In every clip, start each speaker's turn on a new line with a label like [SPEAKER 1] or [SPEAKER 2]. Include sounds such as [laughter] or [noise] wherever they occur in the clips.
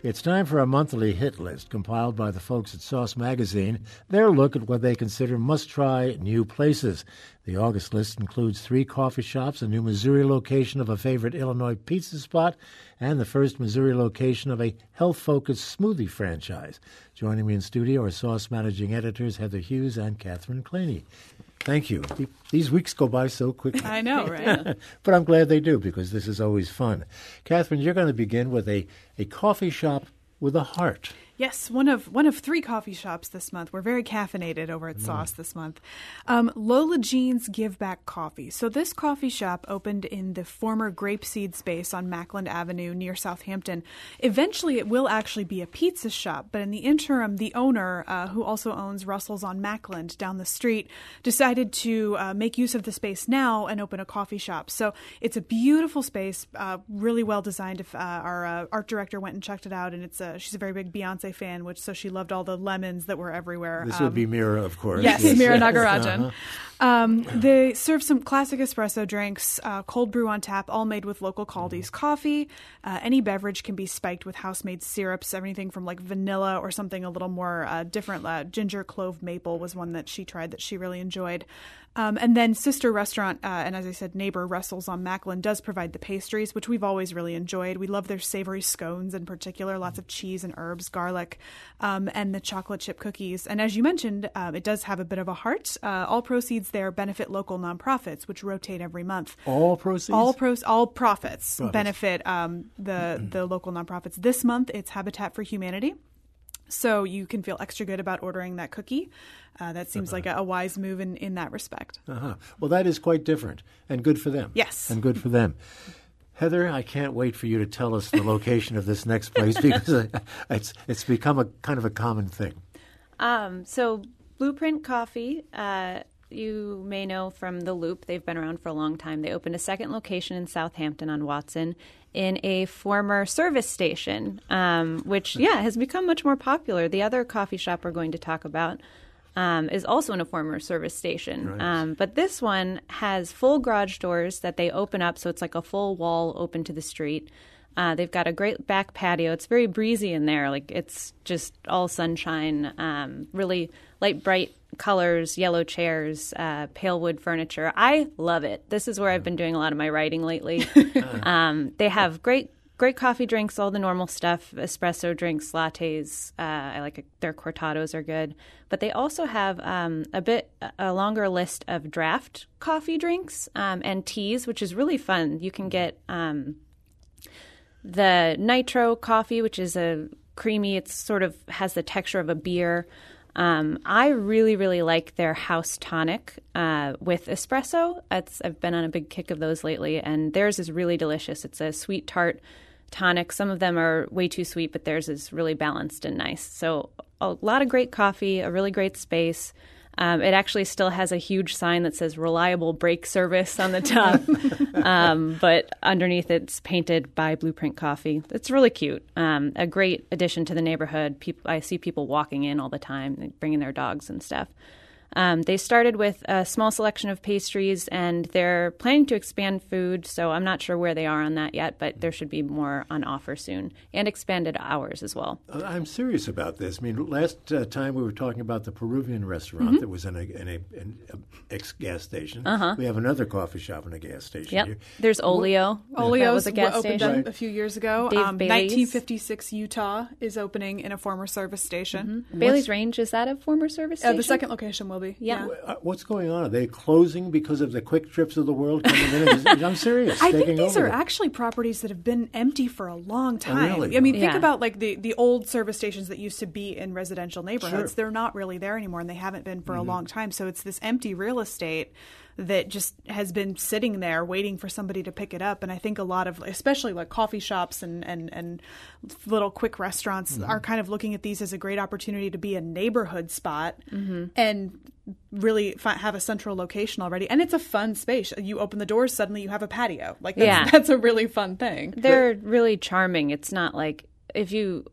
[SPEAKER 1] It's time for a monthly hit list compiled by the folks at Sauce Magazine. Their look at what they consider must try new places. The August list includes three coffee shops, a new Missouri location of a favorite Illinois pizza spot, and the first Missouri location of a health focused smoothie franchise. Joining me in studio are Sauce managing editors Heather Hughes and Catherine Klene. Thank you. These weeks go by so quickly.
[SPEAKER 2] I know, right? [laughs]
[SPEAKER 1] but I'm glad they do because this is always fun. Catherine, you're going to begin with a, a coffee shop with a heart.
[SPEAKER 2] Yes, one of one of three coffee shops this month. We're very caffeinated over at mm. Sauce this month. Um, Lola Jean's Give Back Coffee. So this coffee shop opened in the former Grapeseed space on Macklind Avenue near Southampton. Eventually, it will actually be a pizza shop, but in the interim, the owner, uh, who also owns Russell's on Macklind down the street, decided to uh, make use of the space now and open a coffee shop. So it's a beautiful space, uh, really well designed. If uh, our uh, art director went and checked it out, and it's a, she's a very big Beyonce Beyonce fan, which so she loved all the lemons that were everywhere.
[SPEAKER 1] This um, would be um, Mira, of course.
[SPEAKER 2] Yes, yes. Mira [laughs] Nagarajan. Uh-huh. Um, they serve some classic espresso drinks, uh, cold brew on tap, all made with local Kaldi's coffee. Uh, any beverage can be spiked with house made syrups, everything from like vanilla or something a little more uh, different. Uh, ginger, clove, maple was one that she tried that she really enjoyed. Um, and then sister restaurant, uh, and as I said, neighbor Russell's on Macklind does provide the pastries, which we've always really enjoyed. We love their savory scones in particular, lots of cheese and herbs, garlic, um, and the chocolate chip cookies. And as you mentioned, um, it does have a bit of a heart. Uh, all proceeds there benefit local nonprofits, which rotate every month.
[SPEAKER 1] All proceeds,
[SPEAKER 2] all pros, all profits, profits. benefit um, the the local nonprofits. This month, it's Habitat for Humanity. So you can feel extra good about ordering that cookie. Uh, that seems uh-huh. like a, a, wise move in, in that respect.
[SPEAKER 1] Uh-huh. Well, that is quite different and good for them.
[SPEAKER 2] Yes.
[SPEAKER 1] And good for them. Heather, I can't wait for you to tell us the location of this next place [laughs] because it's it's become a kind of a common thing.
[SPEAKER 3] Um, so Blueprint Coffee, uh, you may know from the Loop. They've been around for a long time. They opened a second location in Southampton on Watson in a former service station, um, which yeah has become much more popular. The other coffee shop we're going to talk about um, is also in a former service station. Right. Um, but this one has full garage doors that they open up, so it's like a full wall open to the street. Uh, they've got a great back patio. It's very breezy in there. Like it's just all sunshine, um, really light, bright colors, yellow chairs, uh, pale wood furniture. I love it. This is where I've been doing a lot of my writing lately. [laughs] um, they have great great coffee drinks, all the normal stuff, espresso drinks, lattes. Uh, I like their cortados are good, but they also have um, a bit a longer list of draft coffee drinks um, and teas, which is really fun. You can get um, the nitro coffee, which is a creamy. It sort of has the texture of a beer. Um, I really, really like their house tonic uh, with espresso. It's, I've been on a big kick of those lately, and theirs is really delicious. It's a sweet tart tonic. Some of them are way too sweet, but theirs is really balanced and nice. So, a lot of great coffee, a really great space. Um, it actually still has a huge sign that says reliable brake service on the top, [laughs] um, but underneath it's painted by Blueprint Coffee. It's really cute. Um, a great addition to the neighborhood. People, I see people walking in all the time, bringing their dogs and stuff. Um, they started with a small selection of pastries and they're planning to expand food, so I'm not sure where they are on that yet, but there should be more on offer soon and expanded hours as well.
[SPEAKER 1] Uh, I'm serious about this. I mean, last uh, time we were talking about the Peruvian restaurant mm-hmm. that was in a, in a, in a ex gas station.
[SPEAKER 3] Uh-huh.
[SPEAKER 1] We have another coffee shop in a gas station
[SPEAKER 3] yep.
[SPEAKER 1] here.
[SPEAKER 3] There's Olio.
[SPEAKER 2] Olio
[SPEAKER 3] was a gas
[SPEAKER 2] opened
[SPEAKER 3] station.
[SPEAKER 2] Right. a few years ago.
[SPEAKER 3] Um,
[SPEAKER 2] 1956 Utah is opening in a former service station.
[SPEAKER 3] Mm-hmm. Bailey's Range, is that a former service station?
[SPEAKER 2] Uh, the second location will be.
[SPEAKER 3] yeah. yeah.
[SPEAKER 1] Uh, what's going on? Are they closing because of the QuikTrips of the world coming in? I'm serious. [laughs]
[SPEAKER 2] I think these are actually properties that have been empty for a long oh, time.
[SPEAKER 1] Oh, really?
[SPEAKER 2] I mean,
[SPEAKER 3] yeah.
[SPEAKER 2] think about like the, the old service stations that used to be in residential neighborhoods.
[SPEAKER 1] Sure.
[SPEAKER 2] They're not really there anymore, and they haven't been for mm-hmm. a long time. So it's this empty real estate that just has been sitting there waiting for somebody to pick it up. And I think a lot of, especially like coffee shops and, and, and little quick restaurants, mm-hmm. are kind of looking at these as a great opportunity to be a neighborhood spot. Mm-hmm. And really fi- have a central location already, and it's a fun space. You open the doors, suddenly you have a patio. Like that's,
[SPEAKER 3] Yeah.
[SPEAKER 2] that's a really fun thing.
[SPEAKER 3] They're really charming. It's not like if you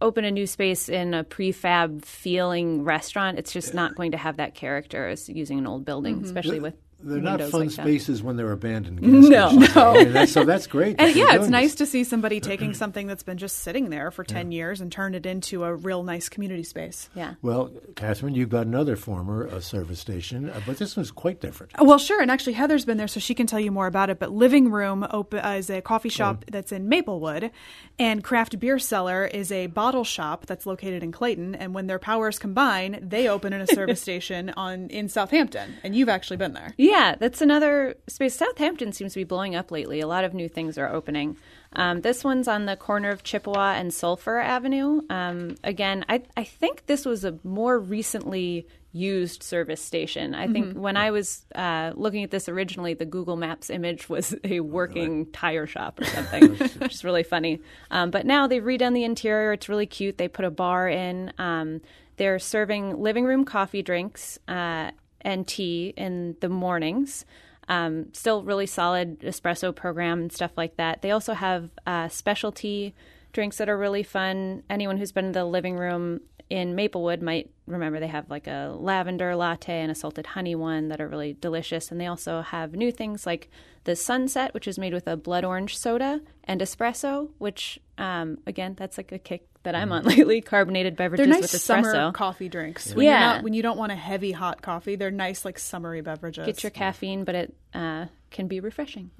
[SPEAKER 3] open a new space in a prefab feeling restaurant, it's just not going to have that character as using an old building, especially with
[SPEAKER 1] They're not fun
[SPEAKER 3] like that.
[SPEAKER 1] spaces when they're abandoned. [laughs] gas
[SPEAKER 3] No.
[SPEAKER 1] I mean, that's- so that's great. that
[SPEAKER 2] And yeah, it's nice
[SPEAKER 1] this.
[SPEAKER 2] to see somebody [clears throat] taking something that's been just sitting there for 10 years and turn it into a real nice community space.
[SPEAKER 3] Yeah.
[SPEAKER 1] Well, Catherine, you've got another former uh, service station, uh, but this one's quite different.
[SPEAKER 2] Well, sure. And actually, Heather's been there, so she can tell you more about it. But Living Room op- uh, is a coffee shop that's in Maplewood, and Craft Beer Cellar is a bottle shop that's located in Clayton. And when their powers combine, they open in a service [laughs] station on in Southampton. And you've actually been there.
[SPEAKER 3] Yeah, that's another space. Southampton seems to be blowing up lately. A lot of new things are opening. Um, this one's on the corner of Chippewa and Sulphur Avenue. Um, again, I, I think this was a more recently used service station. I think when I was uh, looking at this originally, the Google Maps image was a working tire shop or [laughs] something, which is really funny. Um, but now they've redone the interior. It's really cute. They put a bar in. Um, they're serving living room coffee drinks uh, and tea in the mornings. Um, still really solid espresso program and stuff like that. They also have uh, specialty drinks that are really fun. Anyone who's been in the living room in Maplewood might remember they have like a lavender latte and a salted honey one that are really delicious. And they also have new things like the Sunset, which is made with a blood orange soda, and espresso, which um, again, that's like a kick that I'm on [laughs] lately. Carbonated beverages
[SPEAKER 2] They're nice
[SPEAKER 3] with
[SPEAKER 2] summer
[SPEAKER 3] espresso.
[SPEAKER 2] coffee drinks. When, you're
[SPEAKER 3] Yeah.
[SPEAKER 2] not, when you don't want a heavy hot coffee, they're nice, like summery beverages.
[SPEAKER 3] get your caffeine, but it uh, can be refreshing.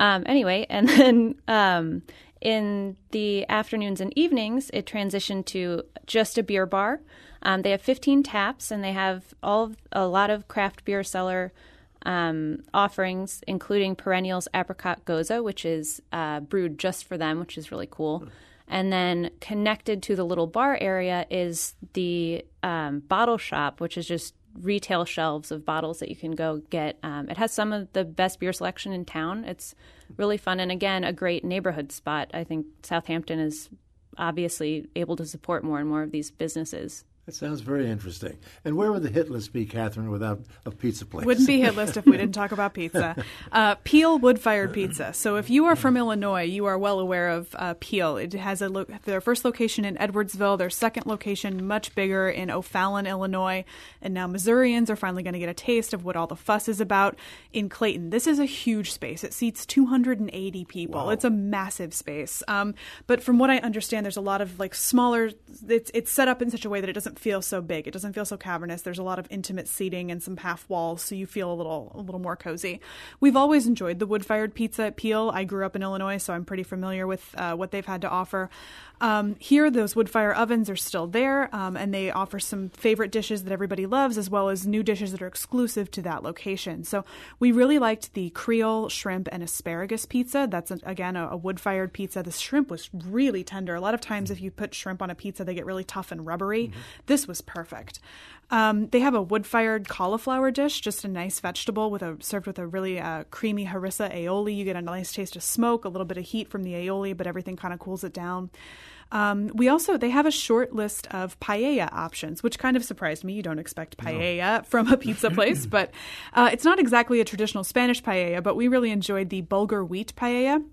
[SPEAKER 3] Um, anyway, and [laughs] then um, in the afternoons and evenings, it transitioned to just a beer bar. Um, they have 15 taps, and they have all of, a lot of craft beer cellar um, offerings, including Perennials Apricot Gose, which is uh, brewed just for them, which is really cool. And then connected to the little bar area is the um, bottle shop, which is just retail shelves of bottles that you can go get. Um, it has some of the best beer selection in town. It's really fun. And again, a great neighborhood spot. I think Southampton is obviously able to support more and more of these businesses.
[SPEAKER 1] That sounds very interesting. And where would the hit list be, Catherine, without a pizza place?
[SPEAKER 2] Wouldn't be hit list if we didn't talk about pizza. [laughs] Uh, Peel Wood Fired Pizza. So if you are from Illinois, you are well aware of uh, Peel. It has a lo- their first location in Edwardsville, their second location much bigger in O'Fallon, Illinois, and now Missourians are finally going to get a taste of what all the fuss is about in Clayton. This is a huge space. It seats 280 people. It's a massive space. Um, but from what I understand, there's a lot of like smaller. It's it's set up in such a way that it doesn't feel so big. It doesn't feel so cavernous. There's a lot of intimate seating and some half walls, so you feel a little a little more cozy. We've always enjoyed the wood fired pizza at Peel. I grew up in Illinois, so I'm pretty familiar with uh, what they've had to offer. Um, here, those wood fire ovens are still there, um, and they offer some favorite dishes that everybody loves, as well as new dishes that are exclusive to that location. So we really liked the Creole shrimp and asparagus pizza. That's again a, a wood fired pizza. The shrimp was really tender. A lot of times, if you put shrimp on a pizza, they get really tough and rubbery. This was perfect. Um, they have a wood-fired cauliflower dish, just a nice vegetable with a served with a really uh, creamy harissa aioli. You get a nice taste of smoke, a little bit of heat from the aioli, but everything kind of cools it down. Um, we also they have a short list of paella options, which kind of surprised me. You don't expect paella from a pizza place, [clears throat] but uh, it's not exactly a traditional Spanish paella. But we really enjoyed the bulgur wheat paella.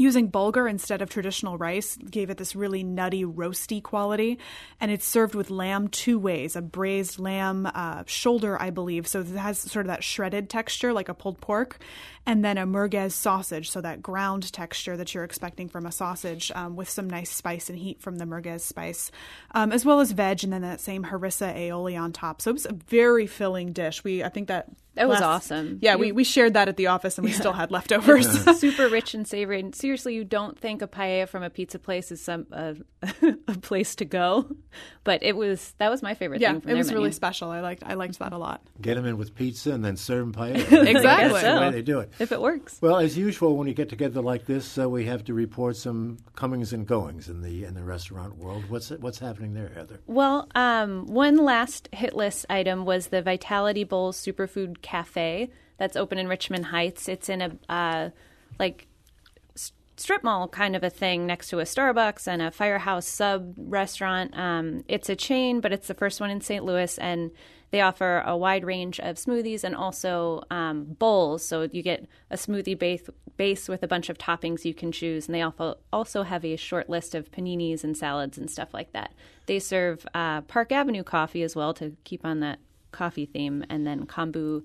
[SPEAKER 2] Using bulgur instead of traditional rice gave it this really nutty, roasty quality, and it's served with lamb two ways: a braised lamb uh, shoulder, I believe, so it has sort of that shredded texture like a pulled pork, and then a merguez sausage, so that ground texture that you're expecting from a sausage, um, with some nice spice and heat from the merguez spice, um, as well as veg, and then that same harissa aioli on top. So it was a very filling dish. We, I think that
[SPEAKER 3] That was
[SPEAKER 2] last-
[SPEAKER 3] awesome.
[SPEAKER 2] Yeah,
[SPEAKER 3] You-
[SPEAKER 2] we, we shared that at the office, and we still had leftovers. [laughs]
[SPEAKER 3] super rich and savory. And seriously, you don't think a paella from a pizza place is some a, [laughs] a place to go, but it was. That was my favorite
[SPEAKER 2] yeah,
[SPEAKER 3] thing from
[SPEAKER 2] it
[SPEAKER 3] their
[SPEAKER 2] was really special. I liked I liked that a lot.
[SPEAKER 1] Get them in with pizza and then serve them paella.
[SPEAKER 2] Exactly. [laughs]
[SPEAKER 1] That's the way they do it.
[SPEAKER 3] if it works.
[SPEAKER 1] Well, as usual, when you get together like this, uh, we have to report some comings and goings in the in the restaurant world. What's what's happening there, Heather?
[SPEAKER 3] Well, um, one last hit list item was the Vitality Bowl Superfood Cafe that's open in Richmond Heights. It's in a uh, like strip mall kind of a thing next to a Starbucks and a Firehouse sub restaurant. Um, it's a chain, but it's the first one in St. Louis, and they offer a wide range of smoothies and also um, bowls. So you get a smoothie base, base with a bunch of toppings you can choose, and they also also have a short list of paninis and salads and stuff like that. They serve uh, Park Avenue coffee as well to keep on that coffee theme, and then kombu.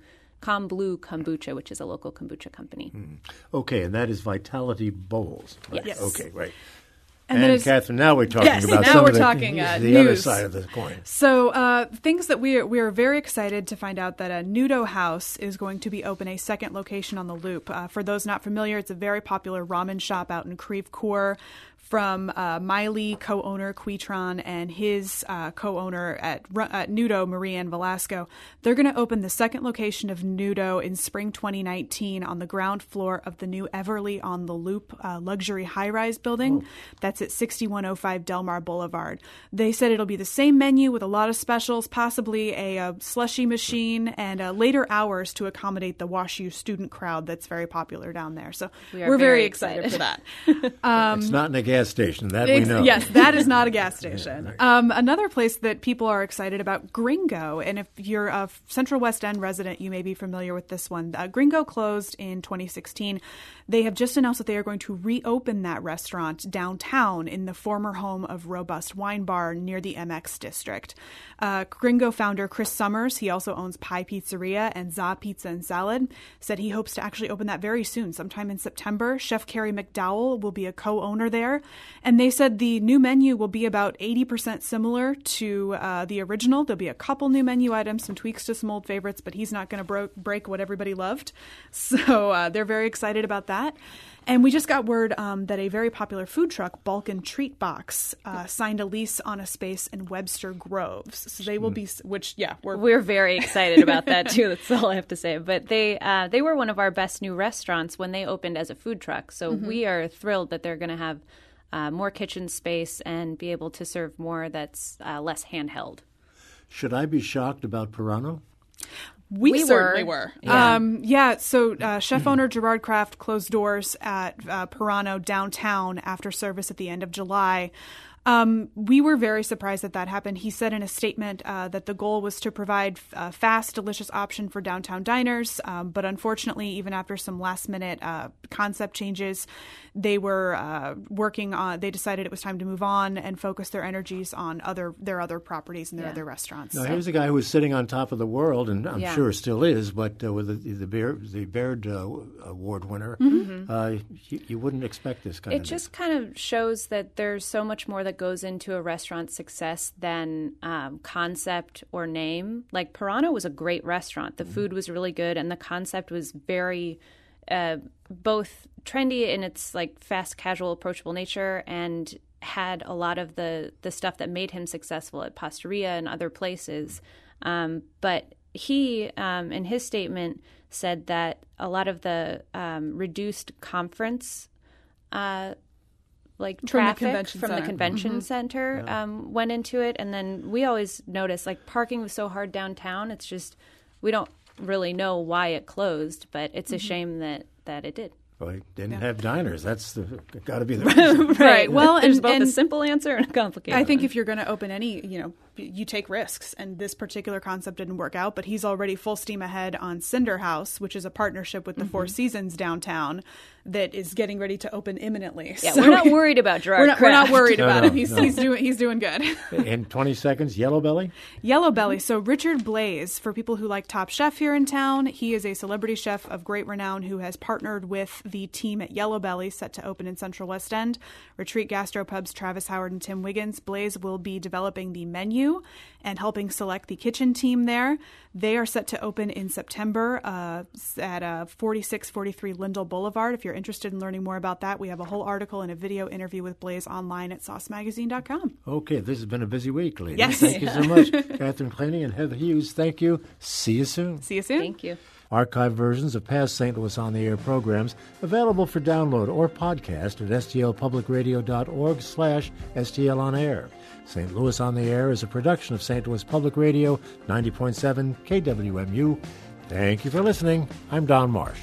[SPEAKER 3] Blue Kombucha, which is a local kombucha company. Mm.
[SPEAKER 1] Okay, and that is Vitality Bowls.
[SPEAKER 3] Right? Yes.
[SPEAKER 1] Okay, right. And, and Catherine, now we're talking
[SPEAKER 2] yes,
[SPEAKER 1] about
[SPEAKER 2] now
[SPEAKER 1] some
[SPEAKER 2] we're
[SPEAKER 1] of the,
[SPEAKER 2] talking, uh,
[SPEAKER 1] the
[SPEAKER 2] news.
[SPEAKER 1] other side of the coin.
[SPEAKER 2] So, uh, things that we are, we are very excited to find out that a Nudo House is going to be open a second location on the Loop. Uh, for those not familiar, it's a very popular ramen shop out in Creve Coeur from uh, Mai Lee co-owner Qui Tran and his uh, co-owner at, at Nudo, Marianne Velasco. They're going to open the second location of Nudo in spring 2019 on the ground floor of the new Everly on the Loop uh, luxury high-rise building. Oh. That's at 6105 Delmar Boulevard. They said it'll be the same menu with a lot of specials, possibly a, a slushy machine and uh, later hours to accommodate the WashU student crowd that's very popular down there. So
[SPEAKER 3] we
[SPEAKER 2] are very,
[SPEAKER 3] very
[SPEAKER 2] excited.
[SPEAKER 3] excited
[SPEAKER 2] for [laughs] that.
[SPEAKER 1] Um, it's not in a gas gas station. That we know.
[SPEAKER 2] Yes, that is not a gas [laughs] station. yeah, um, another place that people are excited about, Gringo. And if you're a Central West End resident, you may be familiar with this one. Uh, Gringo closed in 2016. They have just announced that they are going to reopen that restaurant downtown in the former home of Robust Wine Bar near the MX district. Uh, Gringo founder Chris Sommers, he also owns Pi Pizzeria and Za Pizza and Salad, said he hopes to actually open that very soon, sometime in September. Chef Carrie McDowell will be a co owner there. And they said the new menu will be about 80% similar to uh, the original. There'll be a couple new menu items, some tweaks to some old favorites, but he's not going to bro- break what everybody loved. [laughs] So uh, they're very excited about that. And we just got word um, that a very popular food truck, Balkan Treat Box, uh, signed a lease on a space in Webster Groves. So they will be, which yeah,
[SPEAKER 3] we're we're very excited about that too. [laughs] That's all I have to say. But they uh, they were one of our best new restaurants when they opened as a food truck. So mm-hmm. we are thrilled that they're going to have uh, more kitchen space and be able to serve more that's uh, less handheld.
[SPEAKER 1] Should I be shocked about Porano?
[SPEAKER 2] We,
[SPEAKER 3] we
[SPEAKER 2] certainly
[SPEAKER 3] were.
[SPEAKER 2] were. Yeah. Um, yeah so uh, chef owner Gerard Craft closed doors at uh, Porano downtown after service at the end of July. Um, we were very surprised that that happened. He said in a statement uh, that the goal was to provide a uh, fast, delicious option for downtown diners. Um, but unfortunately, even after some last minute uh, concept changes, they were uh, working on. They decided it was time to move on and focus their energies on other their other properties and their yeah. other restaurants.
[SPEAKER 1] Now, so. here's a guy who was sitting on top of the world, and I'm yeah. sure still is, but uh, with the the Beard, the Beard uh, Award winner, mm-hmm. you, you, wouldn't expect this kind
[SPEAKER 3] it
[SPEAKER 1] of.
[SPEAKER 3] It just kind of shows that there's so much more that that goes into a restaurant's success than um, concept or name. Like Porano was a great restaurant. The mm-hmm. food was really good, and the concept was very uh, both trendy in its like fast, casual, approachable nature, and had a lot of the the stuff that made him successful at Pastaria and other places. Um, but he, um, in his statement, said that a lot of the um, reduced conference uh, like traffic from the convention, from the convention mm-hmm. center yeah. um, went into it, and then we always notice like parking was so hard downtown. It's just we don't really know why it closed, but it's a mm-hmm. shame that that it did.
[SPEAKER 1] Well, it didn't yeah. have diners. That's got to be the [laughs] reason.
[SPEAKER 2] right. right. Well,
[SPEAKER 3] there's
[SPEAKER 2] and,
[SPEAKER 3] both
[SPEAKER 2] and
[SPEAKER 3] a simple answer and a complicated.
[SPEAKER 2] I think
[SPEAKER 3] one.
[SPEAKER 2] if you're going to open any, you know, you take risks, and this particular concept didn't work out. But he's already full steam ahead on Cinder House, which is a partnership with the mm-hmm. Four Seasons downtown that is getting ready to open imminently.
[SPEAKER 3] Yeah, so we're not worried about Gerard.
[SPEAKER 2] We're not,
[SPEAKER 3] we're
[SPEAKER 2] not worried
[SPEAKER 1] no,
[SPEAKER 2] about
[SPEAKER 1] no,
[SPEAKER 2] him. He's,
[SPEAKER 1] no.
[SPEAKER 2] he's doing he's doing good. [laughs]
[SPEAKER 1] in 20 seconds, Yellow Belly.
[SPEAKER 2] Yellow Belly. So Richard Blais, for people who like Top Chef here in town, he is a celebrity chef of great renown who has partnered with the team at Yellow Belly, set to open in Central West End. Retreat Gastropub's Travis Howard and Tim Wiggins. Blais will be developing the menu and helping select the kitchen team there. They are set to open in September uh, at uh, 4643 Lindell Boulevard. If you're interested in learning more about that, we have a whole article and a video interview with Blais online at saucemagazine.com.
[SPEAKER 1] Okay, this has been a busy week, ladies.
[SPEAKER 2] Yes.
[SPEAKER 1] Thank you so [laughs] much. Catherine Klene and Heather Hughes, thank you. See you soon.
[SPEAKER 2] See you soon.
[SPEAKER 3] Thank you.
[SPEAKER 1] Archive versions of past St. Louis on the Air programs available for download or podcast at stlpublicradio.org slash stlonair. St. Louis on the Air is a production of St. Louis Public Radio, 90.7 KWMU. Thank you for listening. I'm Don Marsh.